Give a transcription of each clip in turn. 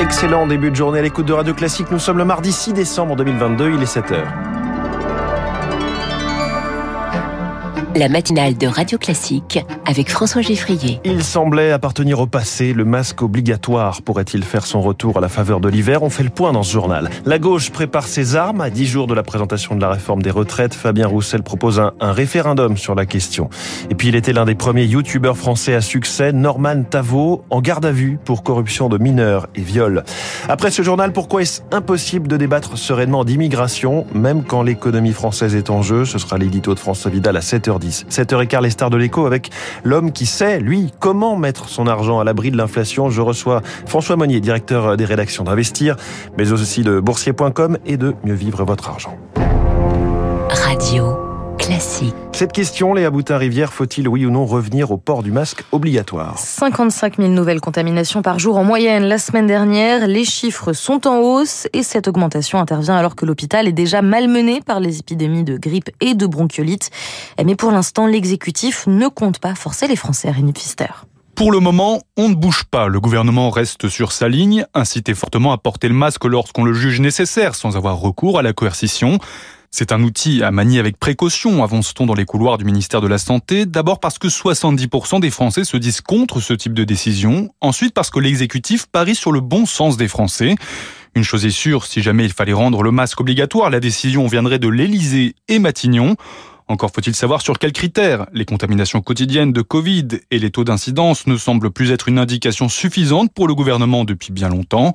Excellent début de journée à l'écoute de Radio Classique. Nous sommes le mardi 6 décembre 2022, il est 7h. La matinale de Radio Classique avec François Geffrier. Il semblait appartenir au passé. Le masque obligatoire pourrait-il faire son retour à la faveur de l'hiver? On fait le point dans ce journal. La gauche prépare ses armes. À dix jours de la présentation de la réforme des retraites, Fabien Roussel propose un, un référendum sur la question. Et puis il était l'un des premiers youtubeurs français à succès, Norman Tavo, en garde à vue pour corruption de mineurs et viol. Après ce journal, pourquoi est-ce impossible de débattre sereinement d'immigration, même quand l'économie française est en jeu Ce sera l'édito de François Vidal à 7h 7h15, les stars de l'écho avec l'homme qui sait, lui, comment mettre son argent à l'abri de l'inflation. Je reçois François Monnier, directeur des rédactions d'Investir, mais aussi de boursier.com et de Mieux vivre votre argent. Radio. Classique. Cette question, Léa Boutin-Rivière, faut-il oui ou non revenir au port du masque obligatoire? 55 000 nouvelles contaminations par jour en moyenne la semaine dernière. Les chiffres sont en hausse et cette augmentation intervient alors que l'hôpital est déjà malmené par les épidémies de grippe et de bronchiolite. Mais pour l'instant, l'exécutif ne compte pas forcer les Français, Rémi Pfister. Pour le moment, on ne bouge pas. Le gouvernement reste sur sa ligne, inciter fortement à porter le masque lorsqu'on le juge nécessaire sans avoir recours à la coercition. C'est un outil à manier avec précaution, avance-t-on dans les couloirs du ministère de la Santé. D'abord parce que 70% des Français se disent contre ce type de décision. Ensuite parce que l'exécutif parie sur le bon sens des Français. Une chose est sûre, si jamais il fallait rendre le masque obligatoire, la décision viendrait de l'Élysée et Matignon. Encore faut-il savoir sur quels critères. Les contaminations quotidiennes de Covid et les taux d'incidence ne semblent plus être une indication suffisante pour le gouvernement depuis bien longtemps.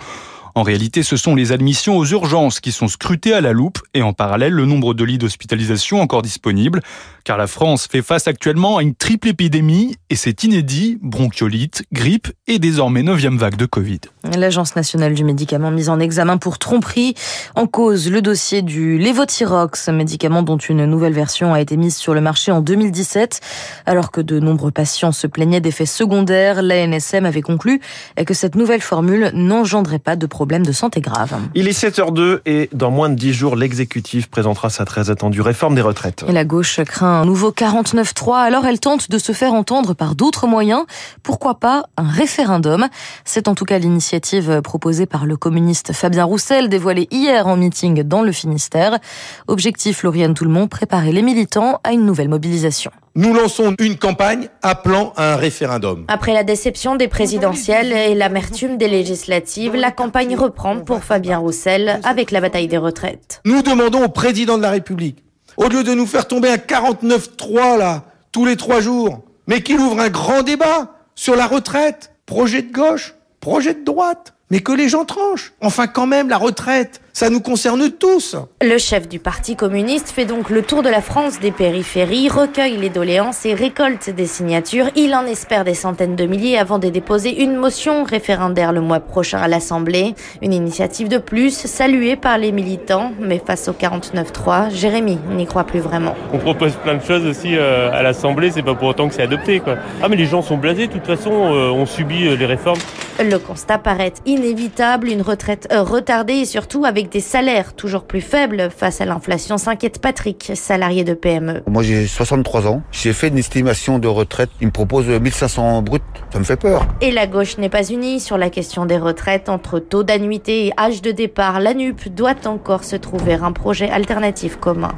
En réalité, ce sont les admissions aux urgences qui sont scrutées à la loupe et en parallèle le nombre de lits d'hospitalisation encore disponibles, car la France fait face actuellement à une triple épidémie et c'est inédit, bronchiolite, grippe et désormais neuvième vague de Covid. L'Agence nationale du médicament mise en examen pour tromperie en cause le dossier du Levothyrox, médicament dont une nouvelle version a été mise sur le marché en 2017. Alors que de nombreux patients se plaignaient d'effets secondaires, l'ANSM avait conclu que cette nouvelle formule n'engendrait pas de problème de santé grave. Il est 7h02 et dans moins de 10 jours, l'exécutif présentera sa très attendue réforme des retraites. Et la gauche craint un nouveau 49-3, alors elle tente de se faire entendre par d'autres moyens. Pourquoi pas un référendum? C'est en tout cas l'initiative proposée par le communiste Fabien Roussel, dévoilée hier en meeting dans le Finistère. Objectif, Lauriane Toulmont, préparer les militants à une nouvelle mobilisation nous lançons une campagne appelant à un référendum. Après la déception des présidentielles et l'amertume des législatives, la campagne reprend pour Fabien Roussel avec la bataille des retraites. Nous demandons au président de la République, au lieu de nous faire tomber un 49-3 là, tous les trois jours, mais qu'il ouvre un grand débat sur la retraite, projet de gauche, projet de droite, mais que les gens tranchent. Enfin quand même, la retraite, ça nous concerne tous. Le chef du Parti communiste fait donc le tour de la France des périphéries, recueille les doléances et récolte des signatures. Il en espère des centaines de milliers avant de déposer une motion référendaire le mois prochain à l'Assemblée. Une initiative de plus, saluée par les militants, mais face au 49-3, Jérémy n'y croit plus vraiment. On propose plein de choses aussi euh, à l'Assemblée, c'est pas pour autant que c'est adopté. Quoi. Ah mais les gens sont blasés, de toute façon, euh, on subit euh, les réformes. Le constat paraît inévitable, une retraite retardée et surtout avec des salaires toujours plus faibles face à l'inflation, s'inquiète Patrick, salarié de PME. Moi j'ai 63 ans, j'ai fait une estimation de retraite, il me propose 1500 brut, ça me fait peur. Et la gauche n'est pas unie sur la question des retraites, entre taux d'annuité et âge de départ, la NUP doit encore se trouver un projet alternatif commun.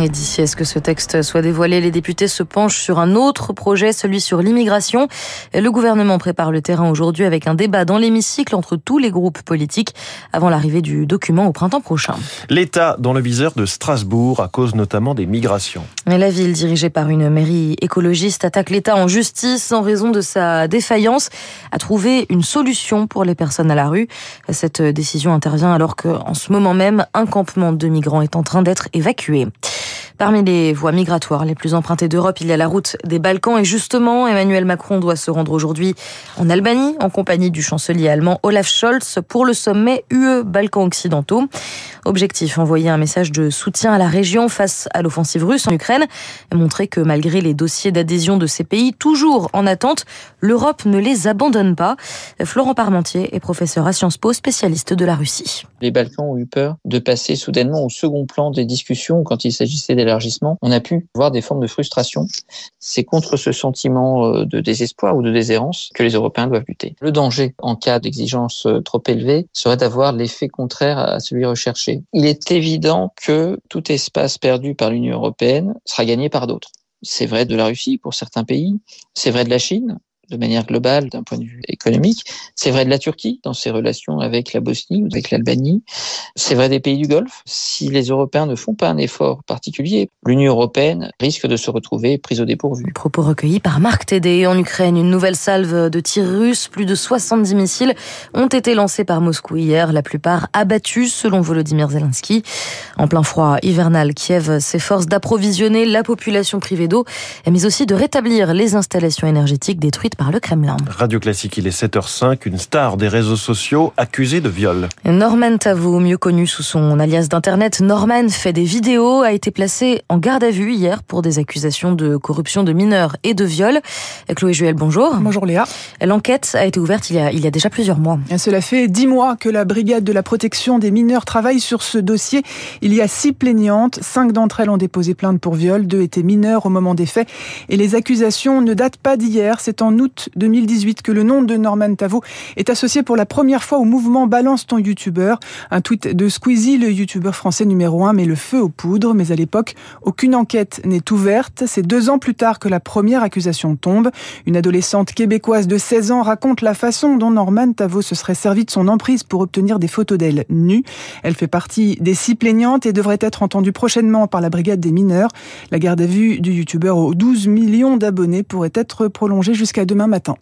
Et d'ici à ce que ce texte soit dévoilé, les députés se penchent sur un autre projet, celui sur l'immigration. Le gouvernement prépare le terrain aujourd'hui avec un débat dans l'hémicycle entre tous les groupes politiques avant l'arrivée du document au printemps prochain. L'État dans le viseur de Strasbourg à cause notamment des migrations. La ville dirigée par une mairie écologiste attaque l'État en justice en raison de sa défaillance à trouver une solution pour les personnes à la rue. Cette décision intervient alors qu'en ce moment même, un campement de migrants est en train d'être évacué. Parmi les voies migratoires les plus empruntées d'Europe, il y a la route des Balkans et justement, Emmanuel Macron doit se rendre aujourd'hui en Albanie en compagnie du chancelier allemand Olaf Scholz pour le sommet UE Balkans occidentaux. Objectif, envoyer un message de soutien à la région face à l'offensive russe en Ukraine montrer que malgré les dossiers d'adhésion de ces pays toujours en attente, l'Europe ne les abandonne pas. Florent Parmentier est professeur à Sciences Po, spécialiste de la Russie. Les Balkans ont eu peur de passer soudainement au second plan des discussions quand il s'agissait d'élargissement, on a pu voir des formes de frustration. C'est contre ce sentiment euh, de désespoir ou de déshérence que les Européens doivent lutter. Le danger en cas d'exigence euh, trop élevée serait d'avoir l'effet contraire à celui recherché. Il est évident que tout espace perdu par l'Union européenne sera gagné par d'autres. C'est vrai de la Russie pour certains pays, c'est vrai de la Chine, de manière globale d'un point de vue économique. C'est vrai de la Turquie dans ses relations avec la Bosnie ou avec l'Albanie. C'est vrai des pays du Golfe. Si les Européens ne font pas un effort particulier, l'Union européenne risque de se retrouver prise au dépourvu. Propos recueillis par Marc Tédé. En Ukraine, une nouvelle salve de tirs russes, plus de 70 missiles ont été lancés par Moscou hier, la plupart abattus selon Volodymyr Zelensky. En plein froid hivernal, Kiev s'efforce d'approvisionner la population privée d'eau, mais aussi de rétablir les installations énergétiques détruites par le Kremlin. Radio Classique, il est 7h05, une star des réseaux sociaux accusée de viol. Norman Tavo, mieux connu sous son alias d'internet Norman, fait des vidéos, a été placé en garde à vue hier pour des accusations de corruption de mineurs et de viol. Chloé Juel, bonjour. Bonjour Léa. L'enquête a été ouverte il y a, il y a déjà plusieurs mois. cela fait dix mois que la brigade de la protection des mineurs travaille sur ce dossier. Il y a six plaignantes, cinq d'entre elles ont déposé plainte pour viol, deux étaient mineurs au moment des faits et les accusations ne datent pas d'hier, c'est en août 2018 que le nom de Norman Tavo est associé pour la première fois au mouvement Balance ton youtubeur. Un tweet de Squeezie, le youtubeur français numéro 1, met le feu aux poudres. Mais à l'époque, aucune enquête n'est ouverte. C'est deux ans plus tard que la première accusation tombe. Une adolescente québécoise de 16 ans raconte la façon dont Norman Tavo se serait servi de son emprise pour obtenir des photos d'elle nue. Elle fait partie des six plaignantes et devrait être entendue prochainement par la brigade des mineurs. La garde à vue du youtubeur aux 12 millions d'abonnés pourrait être prolongée jusqu'à demain matin.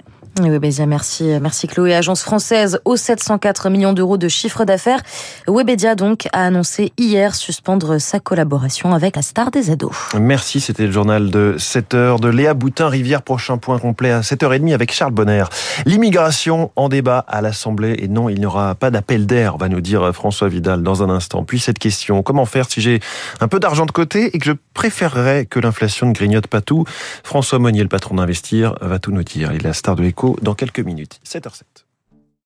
Merci, merci Chloé. Agence française aux 704 millions d'euros de chiffre d'affaires. Webedia donc a annoncé hier suspendre sa collaboration avec la star des ados. Merci, c'était le journal de 7 heures de Léa Boutin, Rivière. Prochain point complet à 7h30 avec Charles Bonner. L'immigration en débat à l'Assemblée. Et non, il n'y aura pas d'appel d'air, va nous dire François Vidal dans un instant. Puis cette question, comment faire si j'ai un peu d'argent de côté et que je préférerais que l'inflation ne grignote pas tout? François Monnier, le patron d'Investir, va tout nous dire. Il est la star de l'écho dans quelques minutes. 7h07.